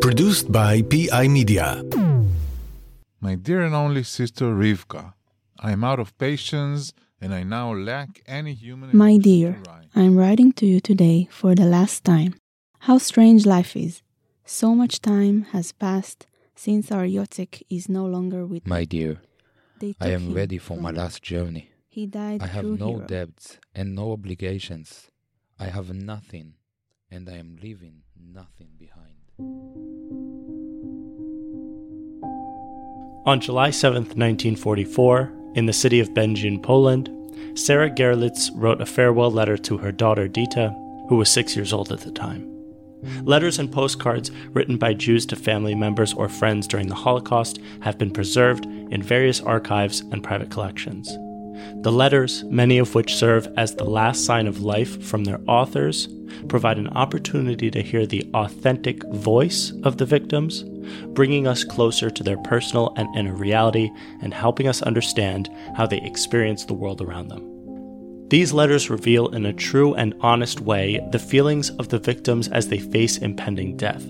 Produced by PI Media. My dear and only sister Rivka, I am out of patience and I now lack any human. My dear. I'm writing to you today for the last time. How strange life is. So much time has passed since our Yotzek is no longer with My dear, I am ready for my last journey. He died I have no hero. debts and no obligations. I have nothing, and I am leaving nothing behind. On July 7th, 1944, in the city of Bedzin, Poland, Sarah Gerlitz wrote a farewell letter to her daughter Dita, who was six years old at the time. Letters and postcards written by Jews to family members or friends during the Holocaust have been preserved in various archives and private collections. The letters, many of which serve as the last sign of life from their authors, provide an opportunity to hear the authentic voice of the victims, bringing us closer to their personal and inner reality and helping us understand how they experience the world around them. These letters reveal in a true and honest way the feelings of the victims as they face impending death.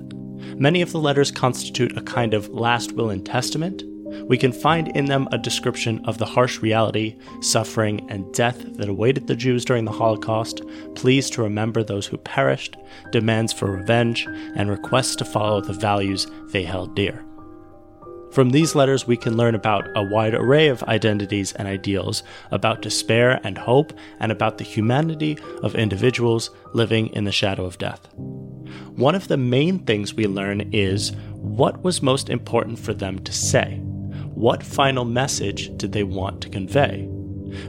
Many of the letters constitute a kind of last will and testament. We can find in them a description of the harsh reality, suffering, and death that awaited the Jews during the Holocaust, pleas to remember those who perished, demands for revenge, and requests to follow the values they held dear. From these letters, we can learn about a wide array of identities and ideals, about despair and hope, and about the humanity of individuals living in the shadow of death. One of the main things we learn is what was most important for them to say? What final message did they want to convey?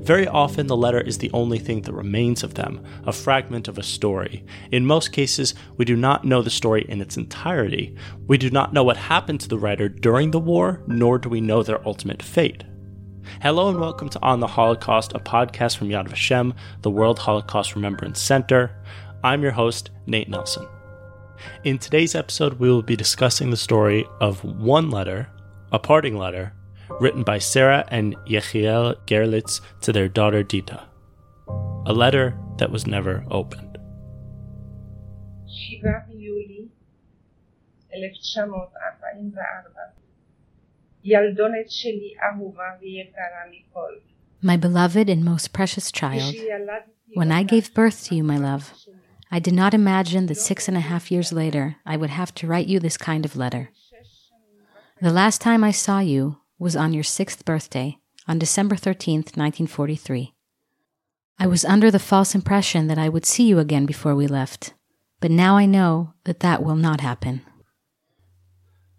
Very often, the letter is the only thing that remains of them, a fragment of a story. In most cases, we do not know the story in its entirety. We do not know what happened to the writer during the war, nor do we know their ultimate fate. Hello and welcome to On the Holocaust, a podcast from Yad Vashem, the World Holocaust Remembrance Center. I'm your host, Nate Nelson. In today's episode, we will be discussing the story of one letter, a parting letter, written by Sarah and Yechiel Gerlitz to their daughter Dita. A letter that was never opened. שבעה ביולי 1944 ילדונת שלי אהובה ויקרה מכל. My beloved and most precious child, כשילדתי when I אותך, gave birth to you, my love, שלי, I did not imagine that six and a half years later I would have to write you this kind of letter. The last time I saw you was on your sixth birthday, on December 13th, 1943. I was under the false impression that I would see you again before we left, but now I know that that will not happen.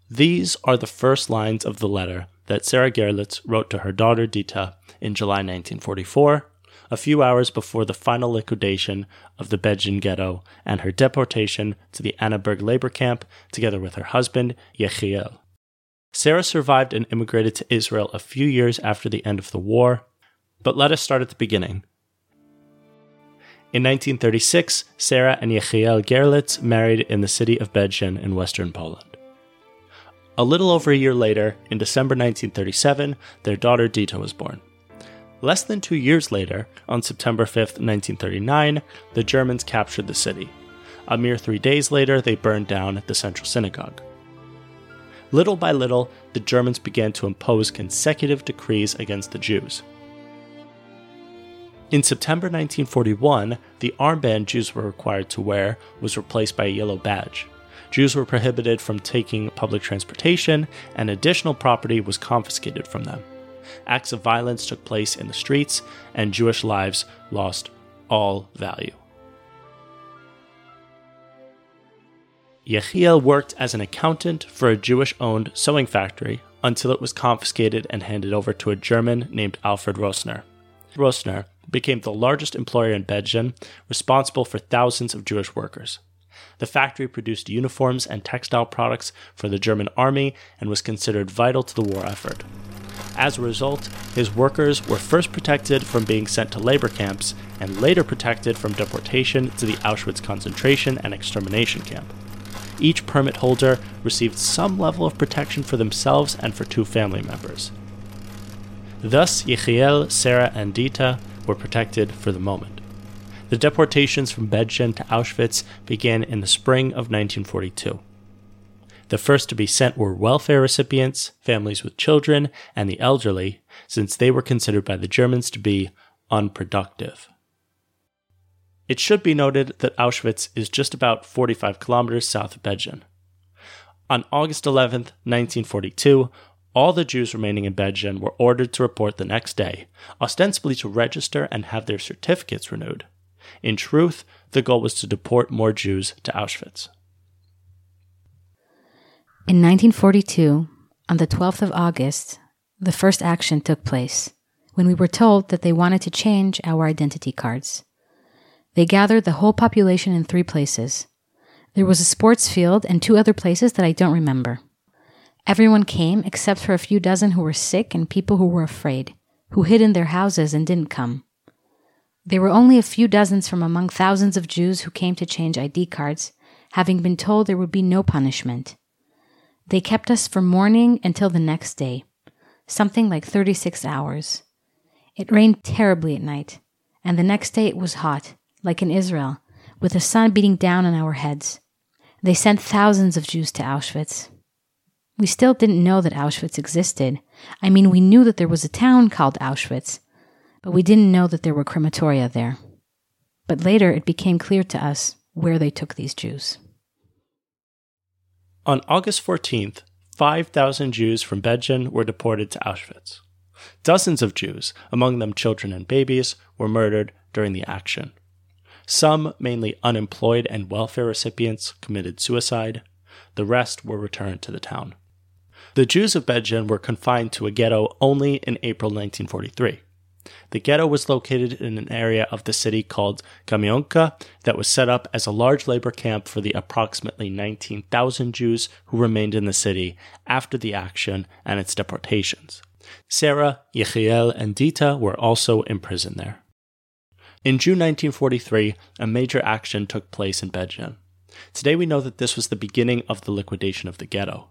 These are the first lines of the letter that Sarah Gerlitz wrote to her daughter Dita in July 1944, a few hours before the final liquidation of the Bedzin ghetto and her deportation to the Annaberg labor camp together with her husband, Yechiel. Sarah survived and immigrated to Israel a few years after the end of the war, but let us start at the beginning. In 1936, Sarah and Yechiel Gerlitz married in the city of Bedzin in western Poland. A little over a year later, in December 1937, their daughter Dita was born. Less than two years later, on September 5, 1939, the Germans captured the city. A mere three days later, they burned down the Central Synagogue. Little by little, the Germans began to impose consecutive decrees against the Jews. In September 1941, the armband Jews were required to wear was replaced by a yellow badge. Jews were prohibited from taking public transportation, and additional property was confiscated from them. Acts of violence took place in the streets, and Jewish lives lost all value. Yechiel worked as an accountant for a Jewish owned sewing factory until it was confiscated and handed over to a German named Alfred Rosner. Rosner became the largest employer in Bedzin, responsible for thousands of Jewish workers. The factory produced uniforms and textile products for the German army and was considered vital to the war effort. As a result, his workers were first protected from being sent to labor camps and later protected from deportation to the Auschwitz concentration and extermination camp. Each permit holder received some level of protection for themselves and for two family members. Thus, Yechiel, Sarah, and Dita were protected for the moment. The deportations from Bedzin to Auschwitz began in the spring of 1942. The first to be sent were welfare recipients, families with children, and the elderly, since they were considered by the Germans to be unproductive. It should be noted that Auschwitz is just about 45 kilometers south of Bedzin. On August 11, 1942, all the Jews remaining in Bedzin were ordered to report the next day, ostensibly to register and have their certificates renewed. In truth, the goal was to deport more Jews to Auschwitz. In 1942, on the 12th of August, the first action took place when we were told that they wanted to change our identity cards. They gathered the whole population in three places. There was a sports field and two other places that I don't remember. Everyone came except for a few dozen who were sick and people who were afraid, who hid in their houses and didn't come. There were only a few dozens from among thousands of Jews who came to change ID cards, having been told there would be no punishment. They kept us from morning until the next day, something like 36 hours. It rained terribly at night, and the next day it was hot, like in Israel, with the sun beating down on our heads. They sent thousands of Jews to Auschwitz. We still didn't know that Auschwitz existed. I mean, we knew that there was a town called Auschwitz, but we didn't know that there were crematoria there. But later it became clear to us where they took these Jews. On August 14th, 5,000 Jews from Bedzin were deported to Auschwitz. Dozens of Jews, among them children and babies, were murdered during the action. Some, mainly unemployed and welfare recipients, committed suicide. The rest were returned to the town. The Jews of Bedzin were confined to a ghetto only in April 1943. The ghetto was located in an area of the city called Kamionka that was set up as a large labor camp for the approximately 19,000 Jews who remained in the city after the action and its deportations. Sarah, Yechiel, and Dita were also imprisoned there. In June 1943, a major action took place in Bedzin. Today we know that this was the beginning of the liquidation of the ghetto.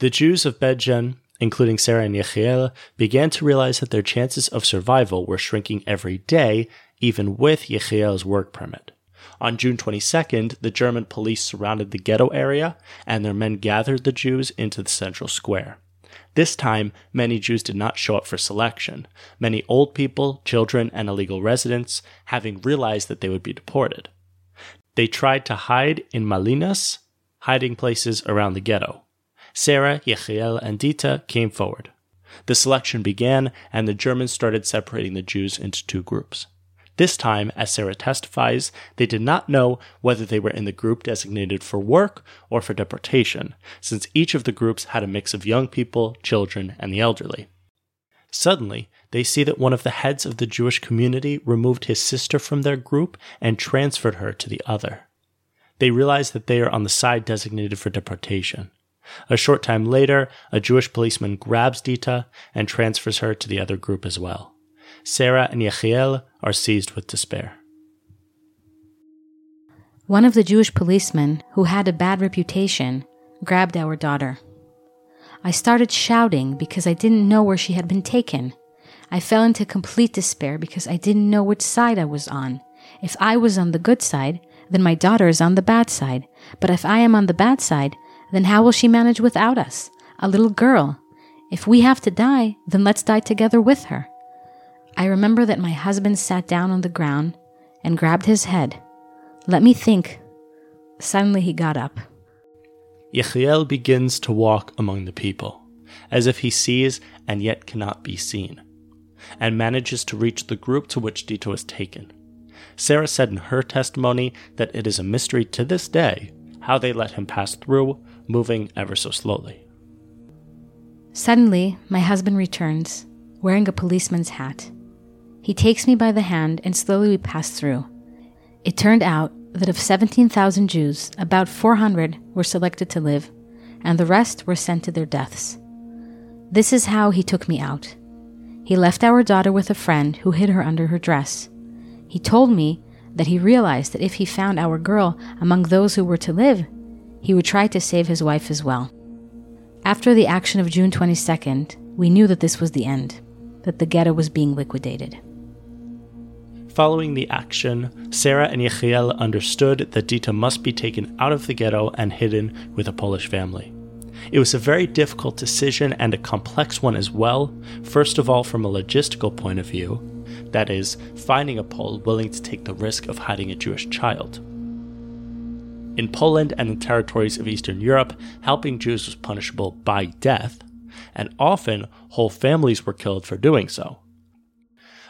The Jews of Bedzin, including Sarah and Yechiel, began to realize that their chances of survival were shrinking every day, even with Yechiel's work permit. On June 22nd, the German police surrounded the ghetto area, and their men gathered the Jews into the central square. This time, many Jews did not show up for selection, many old people, children, and illegal residents having realized that they would be deported. They tried to hide in malinas, hiding places around the ghetto. Sarah, Yechiel, and Dita came forward. The selection began, and the Germans started separating the Jews into two groups. This time, as Sarah testifies, they did not know whether they were in the group designated for work or for deportation, since each of the groups had a mix of young people, children, and the elderly. Suddenly, they see that one of the heads of the Jewish community removed his sister from their group and transferred her to the other. They realize that they are on the side designated for deportation. A short time later, a Jewish policeman grabs Dita and transfers her to the other group as well. Sarah and Yechiel are seized with despair. One of the Jewish policemen, who had a bad reputation, grabbed our daughter. I started shouting because I didn't know where she had been taken. I fell into complete despair because I didn't know which side I was on. If I was on the good side, then my daughter is on the bad side. But if I am on the bad side, then how will she manage without us? A little girl. If we have to die, then let's die together with her. I remember that my husband sat down on the ground and grabbed his head. Let me think. Suddenly he got up. Yechiel begins to walk among the people, as if he sees and yet cannot be seen, and manages to reach the group to which Dita is taken. Sarah said in her testimony that it is a mystery to this day how they let him pass through, moving ever so slowly. Suddenly, my husband returns, wearing a policeman's hat. He takes me by the hand and slowly we pass through. It turned out that of 17,000 Jews, about 400 were selected to live, and the rest were sent to their deaths. This is how he took me out. He left our daughter with a friend who hid her under her dress. He told me that he realized that if he found our girl among those who were to live, he would try to save his wife as well. After the action of June 22nd, we knew that this was the end, that the ghetto was being liquidated. Following the action, Sarah and Yechiel understood that Dita must be taken out of the ghetto and hidden with a Polish family. It was a very difficult decision and a complex one as well, first of all, from a logistical point of view, that is, finding a Pole willing to take the risk of hiding a Jewish child. In Poland and the territories of Eastern Europe, helping Jews was punishable by death, and often whole families were killed for doing so.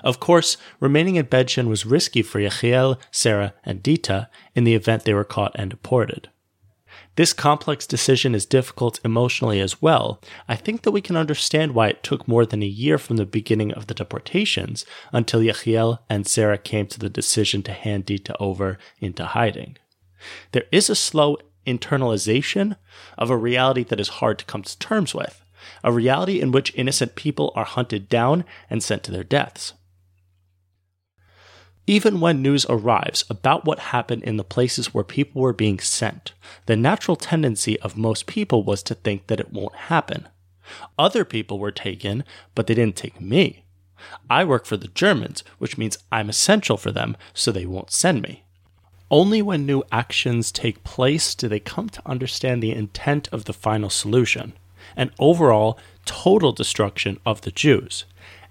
Of course, remaining in Bedzin was risky for Yechiel, Sarah, and Dita in the event they were caught and deported. This complex decision is difficult emotionally as well. I think that we can understand why it took more than a year from the beginning of the deportations until Yechiel and Sarah came to the decision to hand Dita over into hiding. There is a slow internalization of a reality that is hard to come to terms with, a reality in which innocent people are hunted down and sent to their deaths. Even when news arrives about what happened in the places where people were being sent, the natural tendency of most people was to think that it won't happen. Other people were taken, but they didn't take me. I work for the Germans, which means I'm essential for them, so they won't send me. Only when new actions take place do they come to understand the intent of the final solution, an overall total destruction of the Jews,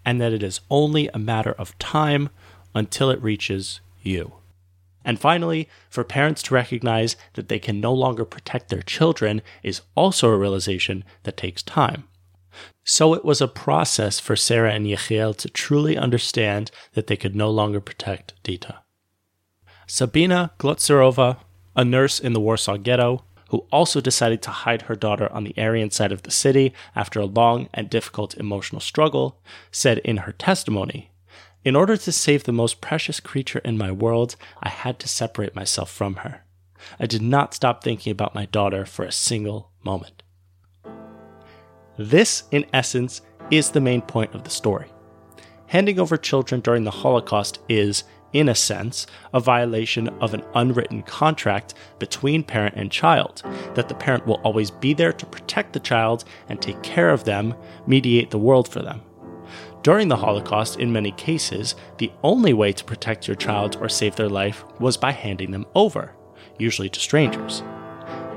and that it is only a matter of time until it reaches you. And finally, for parents to recognize that they can no longer protect their children is also a realization that takes time. So it was a process for Sarah and Yechiel to truly understand that they could no longer protect Dita. Sabina Glotzerova, a nurse in the Warsaw Ghetto, who also decided to hide her daughter on the Aryan side of the city after a long and difficult emotional struggle, said in her testimony in order to save the most precious creature in my world, I had to separate myself from her. I did not stop thinking about my daughter for a single moment. This, in essence, is the main point of the story. Handing over children during the Holocaust is, in a sense, a violation of an unwritten contract between parent and child, that the parent will always be there to protect the child and take care of them, mediate the world for them. During the Holocaust, in many cases, the only way to protect your child or save their life was by handing them over, usually to strangers.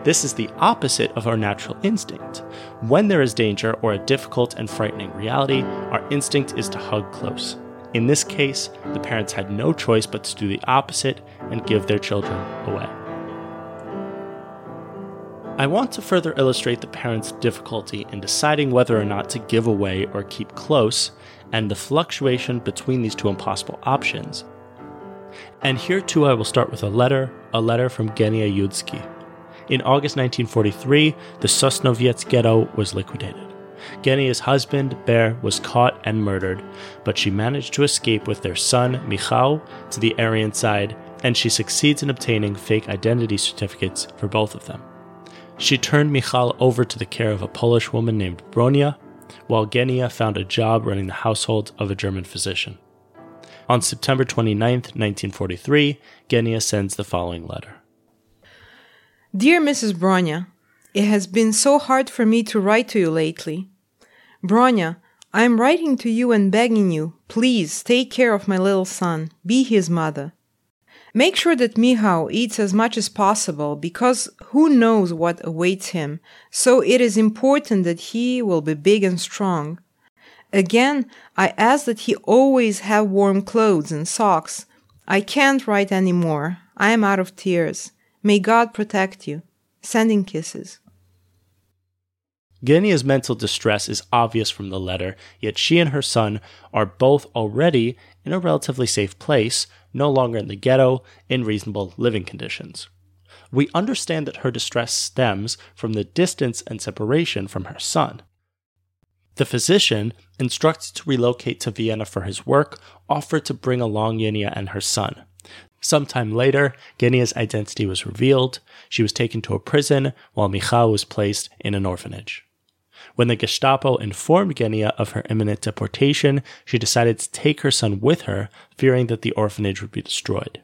This is the opposite of our natural instinct. When there is danger or a difficult and frightening reality, our instinct is to hug close. In this case, the parents had no choice but to do the opposite and give their children away. I want to further illustrate the parents' difficulty in deciding whether or not to give away or keep close and the fluctuation between these two impossible options. And here too, I will start with a letter, a letter from Genia Yudsky. In August 1943, the Sosnowiec ghetto was liquidated. Genia's husband, Ber, was caught and murdered, but she managed to escape with their son, Michał, to the Aryan side, and she succeeds in obtaining fake identity certificates for both of them. She turned Michal over to the care of a Polish woman named Bronia, while Genia found a job running the household of a German physician. On September 29, 1943, Genia sends the following letter Dear Mrs. Bronia, it has been so hard for me to write to you lately. Bronia, I am writing to you and begging you, please take care of my little son, be his mother. Make sure that Michał eats as much as possible because who knows what awaits him, so it is important that he will be big and strong. Again, I ask that he always have warm clothes and socks. I can't write any more. I am out of tears. May God protect you. Sending kisses. Genia's mental distress is obvious from the letter, yet she and her son are both already in a relatively safe place, no longer in the ghetto, in reasonable living conditions. We understand that her distress stems from the distance and separation from her son. The physician, instructed to relocate to Vienna for his work, offered to bring along Genia and her son. Sometime later, Genia's identity was revealed. She was taken to a prison, while Michal was placed in an orphanage. When the Gestapo informed Genia of her imminent deportation, she decided to take her son with her, fearing that the orphanage would be destroyed.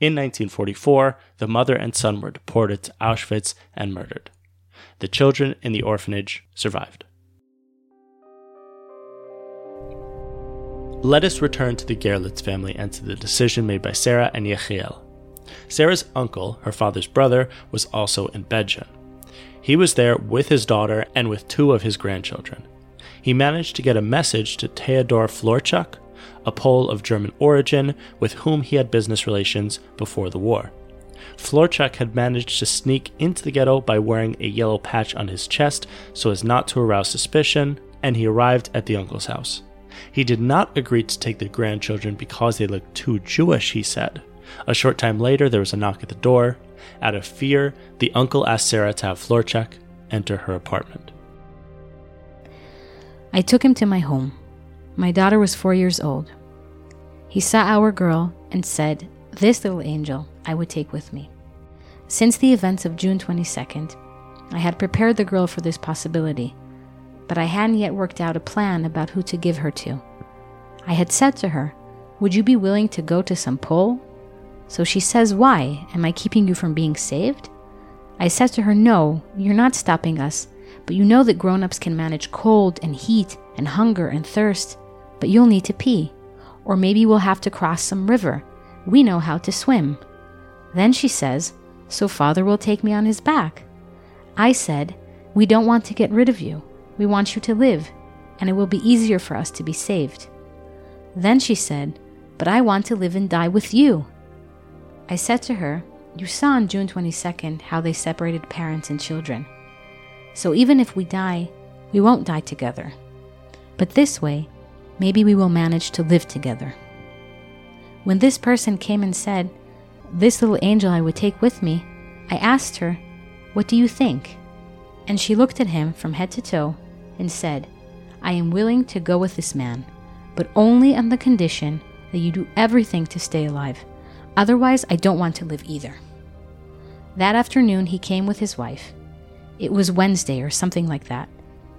In 1944, the mother and son were deported to Auschwitz and murdered. The children in the orphanage survived. Let us return to the Gerlitz family and to the decision made by Sarah and Yechiel. Sarah's uncle, her father's brother, was also in Bedzin. He was there with his daughter and with two of his grandchildren. He managed to get a message to Theodor Florchuk, a Pole of German origin with whom he had business relations before the war. Florchuk had managed to sneak into the ghetto by wearing a yellow patch on his chest so as not to arouse suspicion, and he arrived at the uncle's house. He did not agree to take the grandchildren because they looked too Jewish, he said. A short time later, there was a knock at the door. Out of fear, the uncle asked Sarah to have Florchuk enter her apartment. I took him to my home. My daughter was four years old. He saw our girl and said, This little angel I would take with me. Since the events of June 22nd, I had prepared the girl for this possibility, but I hadn't yet worked out a plan about who to give her to. I had said to her, Would you be willing to go to some pole? So she says, Why? Am I keeping you from being saved? I said to her, No, you're not stopping us, but you know that grown ups can manage cold and heat and hunger and thirst, but you'll need to pee. Or maybe we'll have to cross some river. We know how to swim. Then she says, So father will take me on his back. I said, We don't want to get rid of you. We want you to live, and it will be easier for us to be saved. Then she said, But I want to live and die with you. I said to her, You saw on June 22nd how they separated parents and children. So even if we die, we won't die together. But this way, maybe we will manage to live together. When this person came and said, This little angel I would take with me, I asked her, What do you think? And she looked at him from head to toe and said, I am willing to go with this man, but only on the condition that you do everything to stay alive. Otherwise, I don't want to live either. That afternoon, he came with his wife. It was Wednesday or something like that,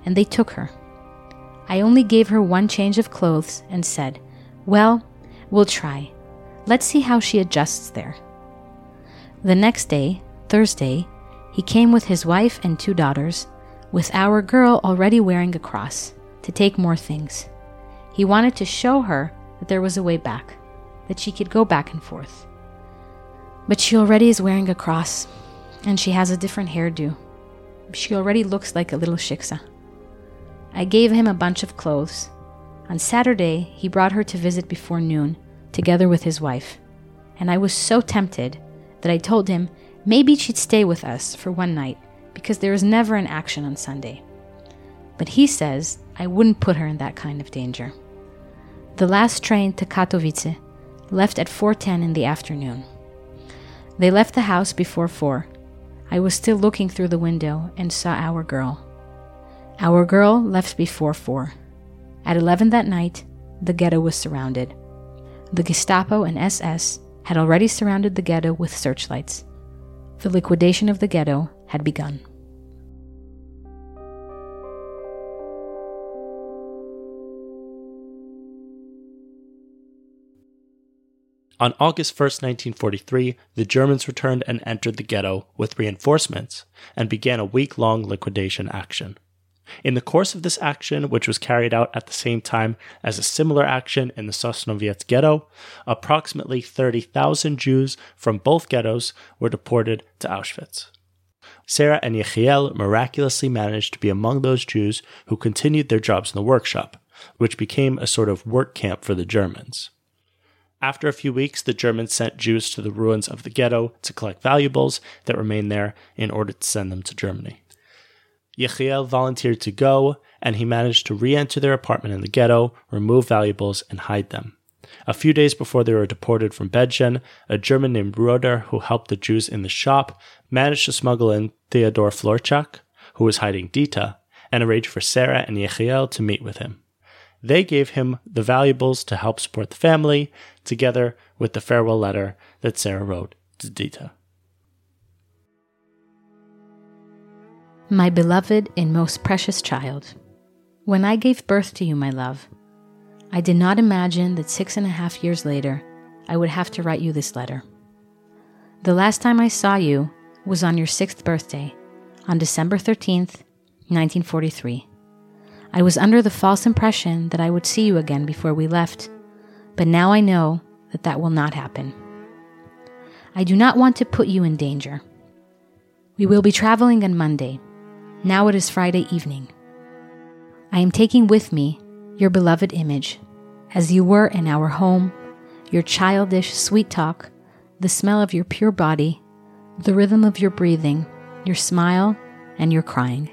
and they took her. I only gave her one change of clothes and said, Well, we'll try. Let's see how she adjusts there. The next day, Thursday, he came with his wife and two daughters, with our girl already wearing a cross, to take more things. He wanted to show her that there was a way back, that she could go back and forth. But she already is wearing a cross, and she has a different hairdo. She already looks like a little shiksa. I gave him a bunch of clothes. On Saturday, he brought her to visit before noon, together with his wife. And I was so tempted that I told him maybe she'd stay with us for one night because there is never an action on Sunday. But he says I wouldn't put her in that kind of danger. The last train to Katowice left at 4:10 in the afternoon. They left the house before 4. I was still looking through the window and saw our girl. Our girl left before 4. At 11 that night, the ghetto was surrounded. The Gestapo and SS had already surrounded the ghetto with searchlights. The liquidation of the ghetto had begun. On August 1st, 1943, the Germans returned and entered the ghetto with reinforcements and began a week long liquidation action. In the course of this action, which was carried out at the same time as a similar action in the Sosnowiec ghetto, approximately 30,000 Jews from both ghettos were deported to Auschwitz. Sarah and Yechiel miraculously managed to be among those Jews who continued their jobs in the workshop, which became a sort of work camp for the Germans. After a few weeks, the Germans sent Jews to the ruins of the ghetto to collect valuables that remained there in order to send them to Germany. Yechiel volunteered to go, and he managed to re enter their apartment in the ghetto, remove valuables, and hide them. A few days before they were deported from Bedzin, a German named Roder, who helped the Jews in the shop, managed to smuggle in Theodor Florchuk, who was hiding Dita, and arranged for Sarah and Yechiel to meet with him. They gave him the valuables to help support the family, together with the farewell letter that Sarah wrote to Dita. My beloved and most precious child, when I gave birth to you, my love, I did not imagine that six and a half years later I would have to write you this letter. The last time I saw you was on your sixth birthday, on December 13th, 1943. I was under the false impression that I would see you again before we left, but now I know that that will not happen. I do not want to put you in danger. We will be traveling on Monday. Now it is Friday evening. I am taking with me your beloved image, as you were in our home, your childish sweet talk, the smell of your pure body, the rhythm of your breathing, your smile, and your crying.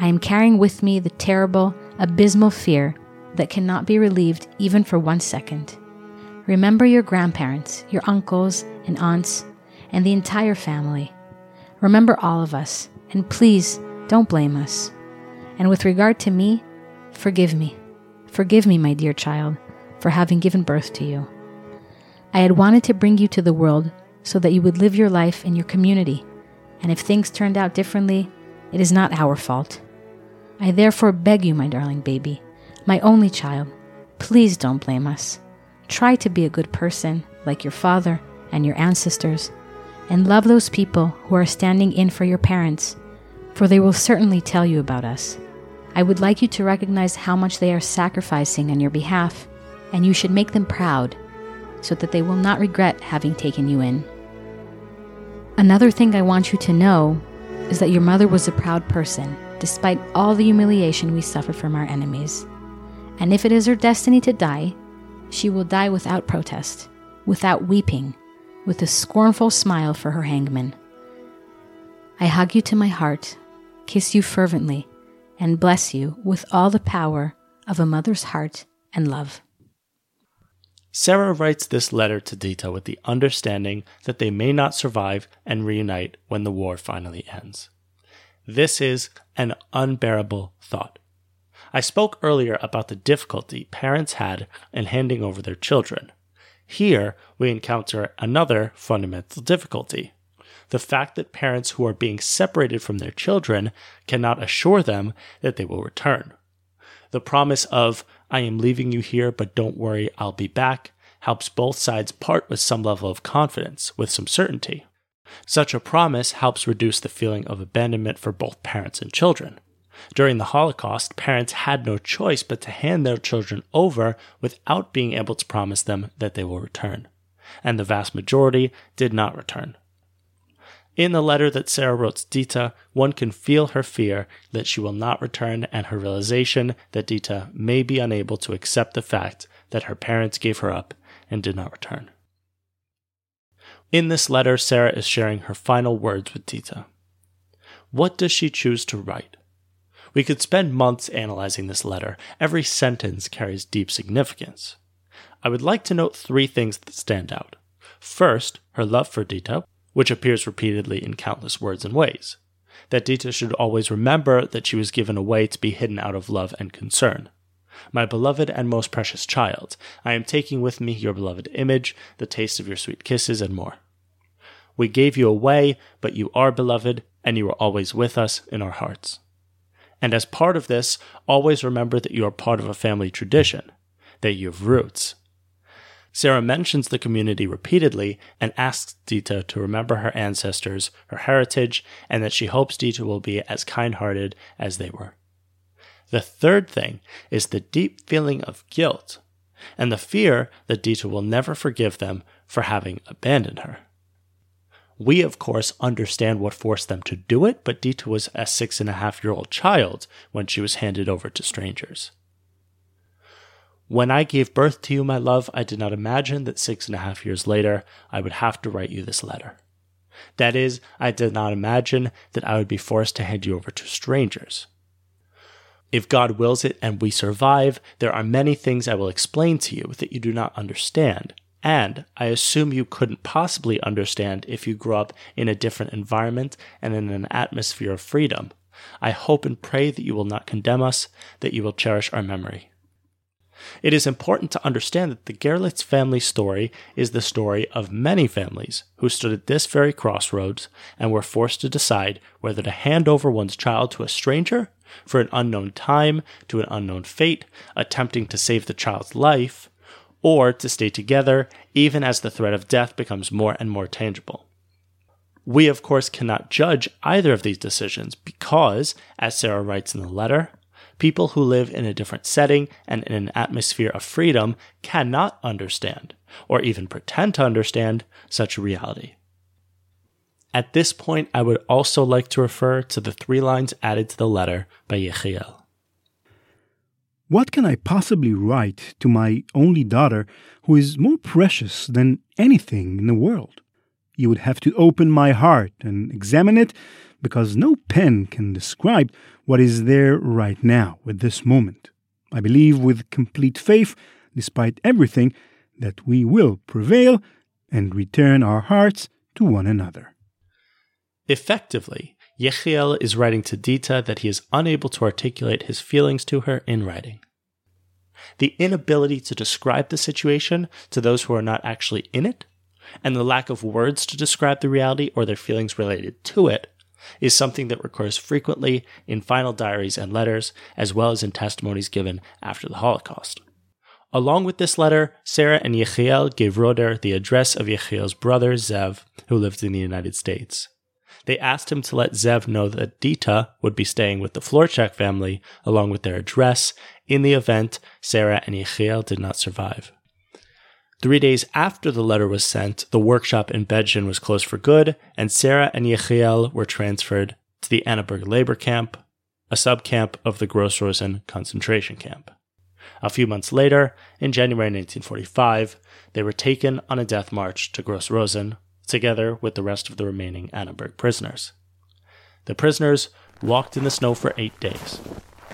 I am carrying with me the terrible, abysmal fear that cannot be relieved even for one second. Remember your grandparents, your uncles and aunts, and the entire family. Remember all of us, and please don't blame us. And with regard to me, forgive me. Forgive me, my dear child, for having given birth to you. I had wanted to bring you to the world so that you would live your life in your community, and if things turned out differently, it is not our fault. I therefore beg you, my darling baby, my only child, please don't blame us. Try to be a good person, like your father and your ancestors, and love those people who are standing in for your parents, for they will certainly tell you about us. I would like you to recognize how much they are sacrificing on your behalf, and you should make them proud, so that they will not regret having taken you in. Another thing I want you to know is that your mother was a proud person despite all the humiliation we suffered from our enemies. And if it is her destiny to die, she will die without protest, without weeping, with a scornful smile for her hangman. I hug you to my heart, kiss you fervently, and bless you with all the power of a mother's heart and love. Sarah writes this letter to Dita with the understanding that they may not survive and reunite when the war finally ends. This is an unbearable thought. I spoke earlier about the difficulty parents had in handing over their children. Here, we encounter another fundamental difficulty the fact that parents who are being separated from their children cannot assure them that they will return. The promise of, I am leaving you here, but don't worry, I'll be back, helps both sides part with some level of confidence, with some certainty. Such a promise helps reduce the feeling of abandonment for both parents and children. During the Holocaust, parents had no choice but to hand their children over without being able to promise them that they will return. And the vast majority did not return. In the letter that Sarah wrote to Dita, one can feel her fear that she will not return and her realization that Dita may be unable to accept the fact that her parents gave her up and did not return. In this letter, Sarah is sharing her final words with Dita. What does she choose to write? We could spend months analyzing this letter. Every sentence carries deep significance. I would like to note three things that stand out. First, her love for Dita, which appears repeatedly in countless words and ways. That Dita should always remember that she was given away to be hidden out of love and concern. My beloved and most precious child, I am taking with me your beloved image, the taste of your sweet kisses, and more. We gave you away, but you are beloved, and you are always with us in our hearts. And as part of this, always remember that you are part of a family tradition, that you have roots. Sarah mentions the community repeatedly and asks Dita to remember her ancestors, her heritage, and that she hopes Dita will be as kind hearted as they were. The third thing is the deep feeling of guilt and the fear that Dita will never forgive them for having abandoned her. We, of course, understand what forced them to do it, but Dita was a six and a half year old child when she was handed over to strangers. When I gave birth to you, my love, I did not imagine that six and a half years later I would have to write you this letter. That is, I did not imagine that I would be forced to hand you over to strangers. If God wills it and we survive, there are many things I will explain to you that you do not understand. And I assume you couldn't possibly understand if you grew up in a different environment and in an atmosphere of freedom. I hope and pray that you will not condemn us, that you will cherish our memory. It is important to understand that the Gerlitz family story is the story of many families who stood at this very crossroads and were forced to decide whether to hand over one's child to a stranger for an unknown time to an unknown fate, attempting to save the child's life, or to stay together even as the threat of death becomes more and more tangible. We, of course, cannot judge either of these decisions because, as Sarah writes in the letter, People who live in a different setting and in an atmosphere of freedom cannot understand, or even pretend to understand, such reality. At this point, I would also like to refer to the three lines added to the letter by Yechiel. What can I possibly write to my only daughter who is more precious than anything in the world? You would have to open my heart and examine it because no pen can describe what is there right now at this moment. I believe with complete faith, despite everything, that we will prevail and return our hearts to one another. Effectively, Yechiel is writing to Dita that he is unable to articulate his feelings to her in writing. The inability to describe the situation to those who are not actually in it, and the lack of words to describe the reality or their feelings related to it, is something that recurs frequently in final diaries and letters, as well as in testimonies given after the Holocaust. Along with this letter, Sarah and Yechiel gave Roder the address of Yechiel's brother, Zev, who lived in the United States. They asked him to let Zev know that Dita would be staying with the Florchak family along with their address in the event Sarah and Yechiel did not survive. Three days after the letter was sent, the workshop in Bedzin was closed for good, and Sarah and Yechiel were transferred to the Annaberg labor camp, a subcamp of the Gross Rosen concentration camp. A few months later, in January 1945, they were taken on a death march to Gross Rosen, together with the rest of the remaining Annaberg prisoners. The prisoners walked in the snow for eight days.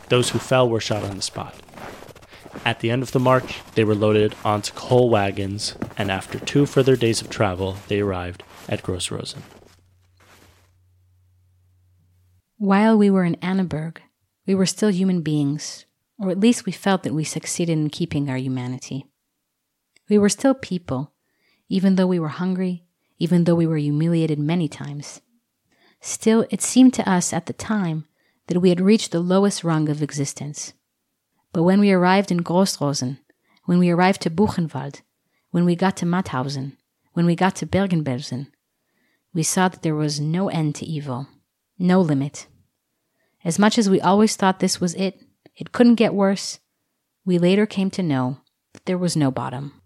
Those who fell were shot on the spot. At the end of the march, they were loaded onto coal wagons, and after two further days of travel, they arrived at Gross Rosen. While we were in Annaberg, we were still human beings, or at least we felt that we succeeded in keeping our humanity. We were still people, even though we were hungry, even though we were humiliated many times. Still, it seemed to us at the time that we had reached the lowest rung of existence. But when we arrived in Grossrosen, when we arrived to Buchenwald, when we got to Mauthausen, when we got to Bergen-Belsen, we saw that there was no end to evil, no limit. As much as we always thought this was it, it couldn't get worse, we later came to know that there was no bottom.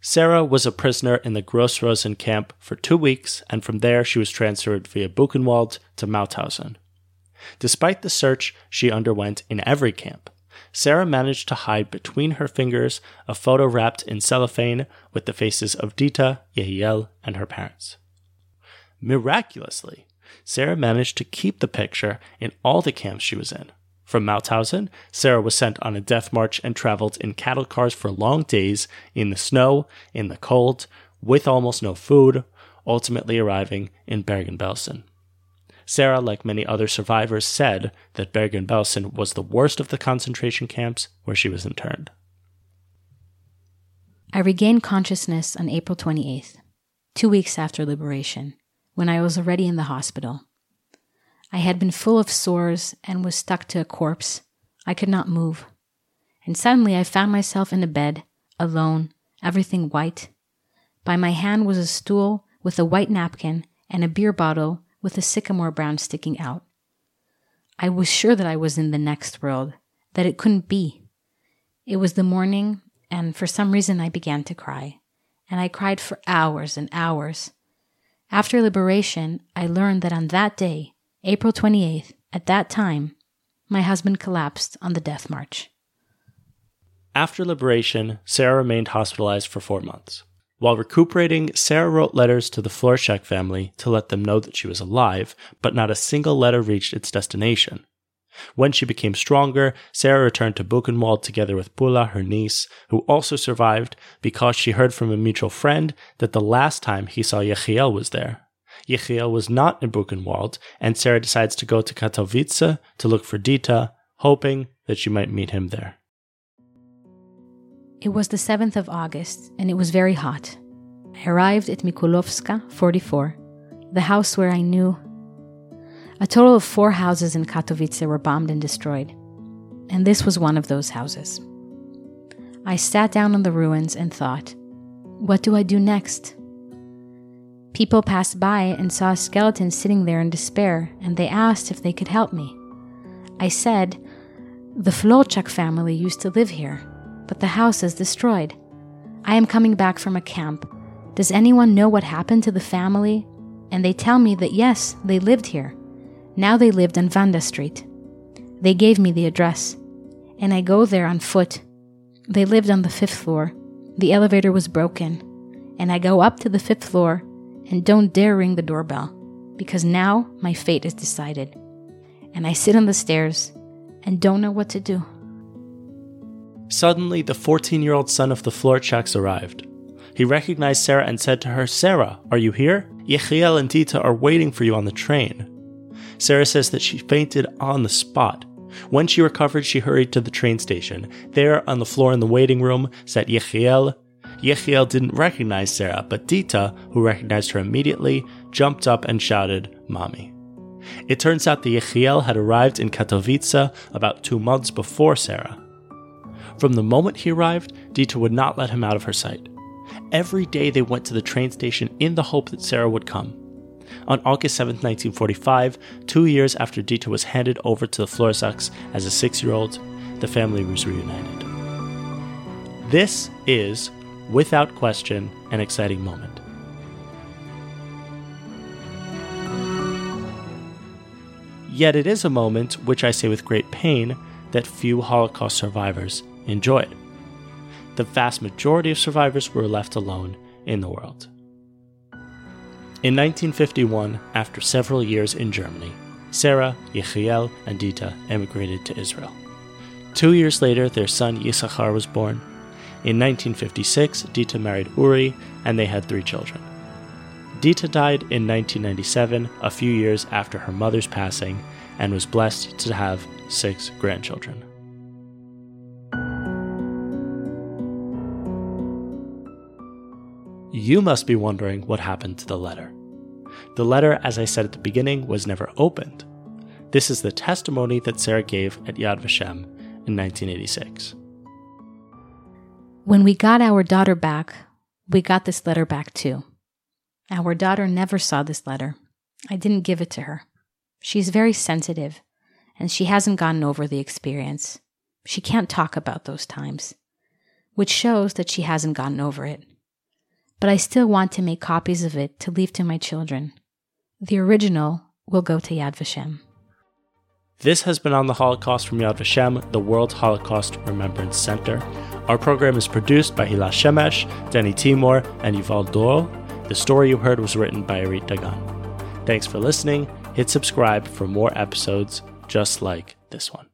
Sarah was a prisoner in the Grossrosen camp for two weeks, and from there she was transferred via Buchenwald to Mauthausen. Despite the search she underwent in every camp, Sarah managed to hide between her fingers a photo wrapped in cellophane with the faces of Dita, Yechiel, and her parents. Miraculously, Sarah managed to keep the picture in all the camps she was in. From Mauthausen, Sarah was sent on a death march and traveled in cattle cars for long days in the snow, in the cold, with almost no food, ultimately arriving in Bergen-Belsen. Sarah, like many other survivors, said that Bergen-Belsen was the worst of the concentration camps where she was interned. I regained consciousness on April 28th, two weeks after liberation, when I was already in the hospital. I had been full of sores and was stuck to a corpse. I could not move. And suddenly I found myself in a bed, alone, everything white. By my hand was a stool with a white napkin and a beer bottle with a sycamore brown sticking out. I was sure that I was in the next world, that it couldn't be. It was the morning, and for some reason I began to cry. And I cried for hours and hours. After liberation, I learned that on that day, April 28th, at that time, my husband collapsed on the death march. After liberation, Sarah remained hospitalized for four months. While recuperating, Sarah wrote letters to the Florchak family to let them know that she was alive, but not a single letter reached its destination. When she became stronger, Sarah returned to Buchenwald together with Bula, her niece, who also survived because she heard from a mutual friend that the last time he saw Yechiel was there. Yechiel was not in Buchenwald, and Sarah decides to go to Katowice to look for Dita, hoping that she might meet him there. It was the 7th of August, and it was very hot. I arrived at Mikulowska 44, the house where I knew. A total of four houses in Katowice were bombed and destroyed, and this was one of those houses. I sat down on the ruins and thought, what do I do next? People passed by and saw a skeleton sitting there in despair, and they asked if they could help me. I said, The Florchak family used to live here, but the house is destroyed. I am coming back from a camp. Does anyone know what happened to the family? And they tell me that yes, they lived here. Now they lived on Vanda Street. They gave me the address, and I go there on foot. They lived on the fifth floor. The elevator was broken, and I go up to the fifth floor and don't dare ring the doorbell because now my fate is decided. And I sit on the stairs and don't know what to do. Suddenly, the 14 year old son of the Florchaks arrived. He recognized Sarah and said to her, Sarah, are you here? Yechiel and Dita are waiting for you on the train. Sarah says that she fainted on the spot. When she recovered, she hurried to the train station. There, on the floor in the waiting room, sat Yechiel. Yechiel didn't recognize Sarah, but Dita, who recognized her immediately, jumped up and shouted, Mommy. It turns out that Yechiel had arrived in Katowice about two months before Sarah. From the moment he arrived, Dita would not let him out of her sight. Every day they went to the train station in the hope that Sarah would come. On August 7, 1945, two years after Dita was handed over to the Florzaks as a six year old, the family was reunited. This is, without question, an exciting moment. Yet it is a moment, which I say with great pain, that few Holocaust survivors enjoyed. The vast majority of survivors were left alone in the world. In 1951, after several years in Germany, Sarah, Yechiel, and Dita emigrated to Israel. Two years later, their son Yisachar was born. In 1956, Dita married Uri, and they had three children. Dita died in 1997, a few years after her mother's passing, and was blessed to have six grandchildren. You must be wondering what happened to the letter. The letter, as I said at the beginning, was never opened. This is the testimony that Sarah gave at Yad Vashem in 1986. When we got our daughter back, we got this letter back too. Our daughter never saw this letter. I didn't give it to her. She's very sensitive, and she hasn't gotten over the experience. She can't talk about those times, which shows that she hasn't gotten over it but I still want to make copies of it to leave to my children. The original will go to Yad Vashem. This has been on the Holocaust from Yad Vashem, the World Holocaust Remembrance Center. Our program is produced by Hila Shemesh, Denny Timor, and Yuval Dor. The story you heard was written by Irit Dagan. Thanks for listening. Hit subscribe for more episodes just like this one.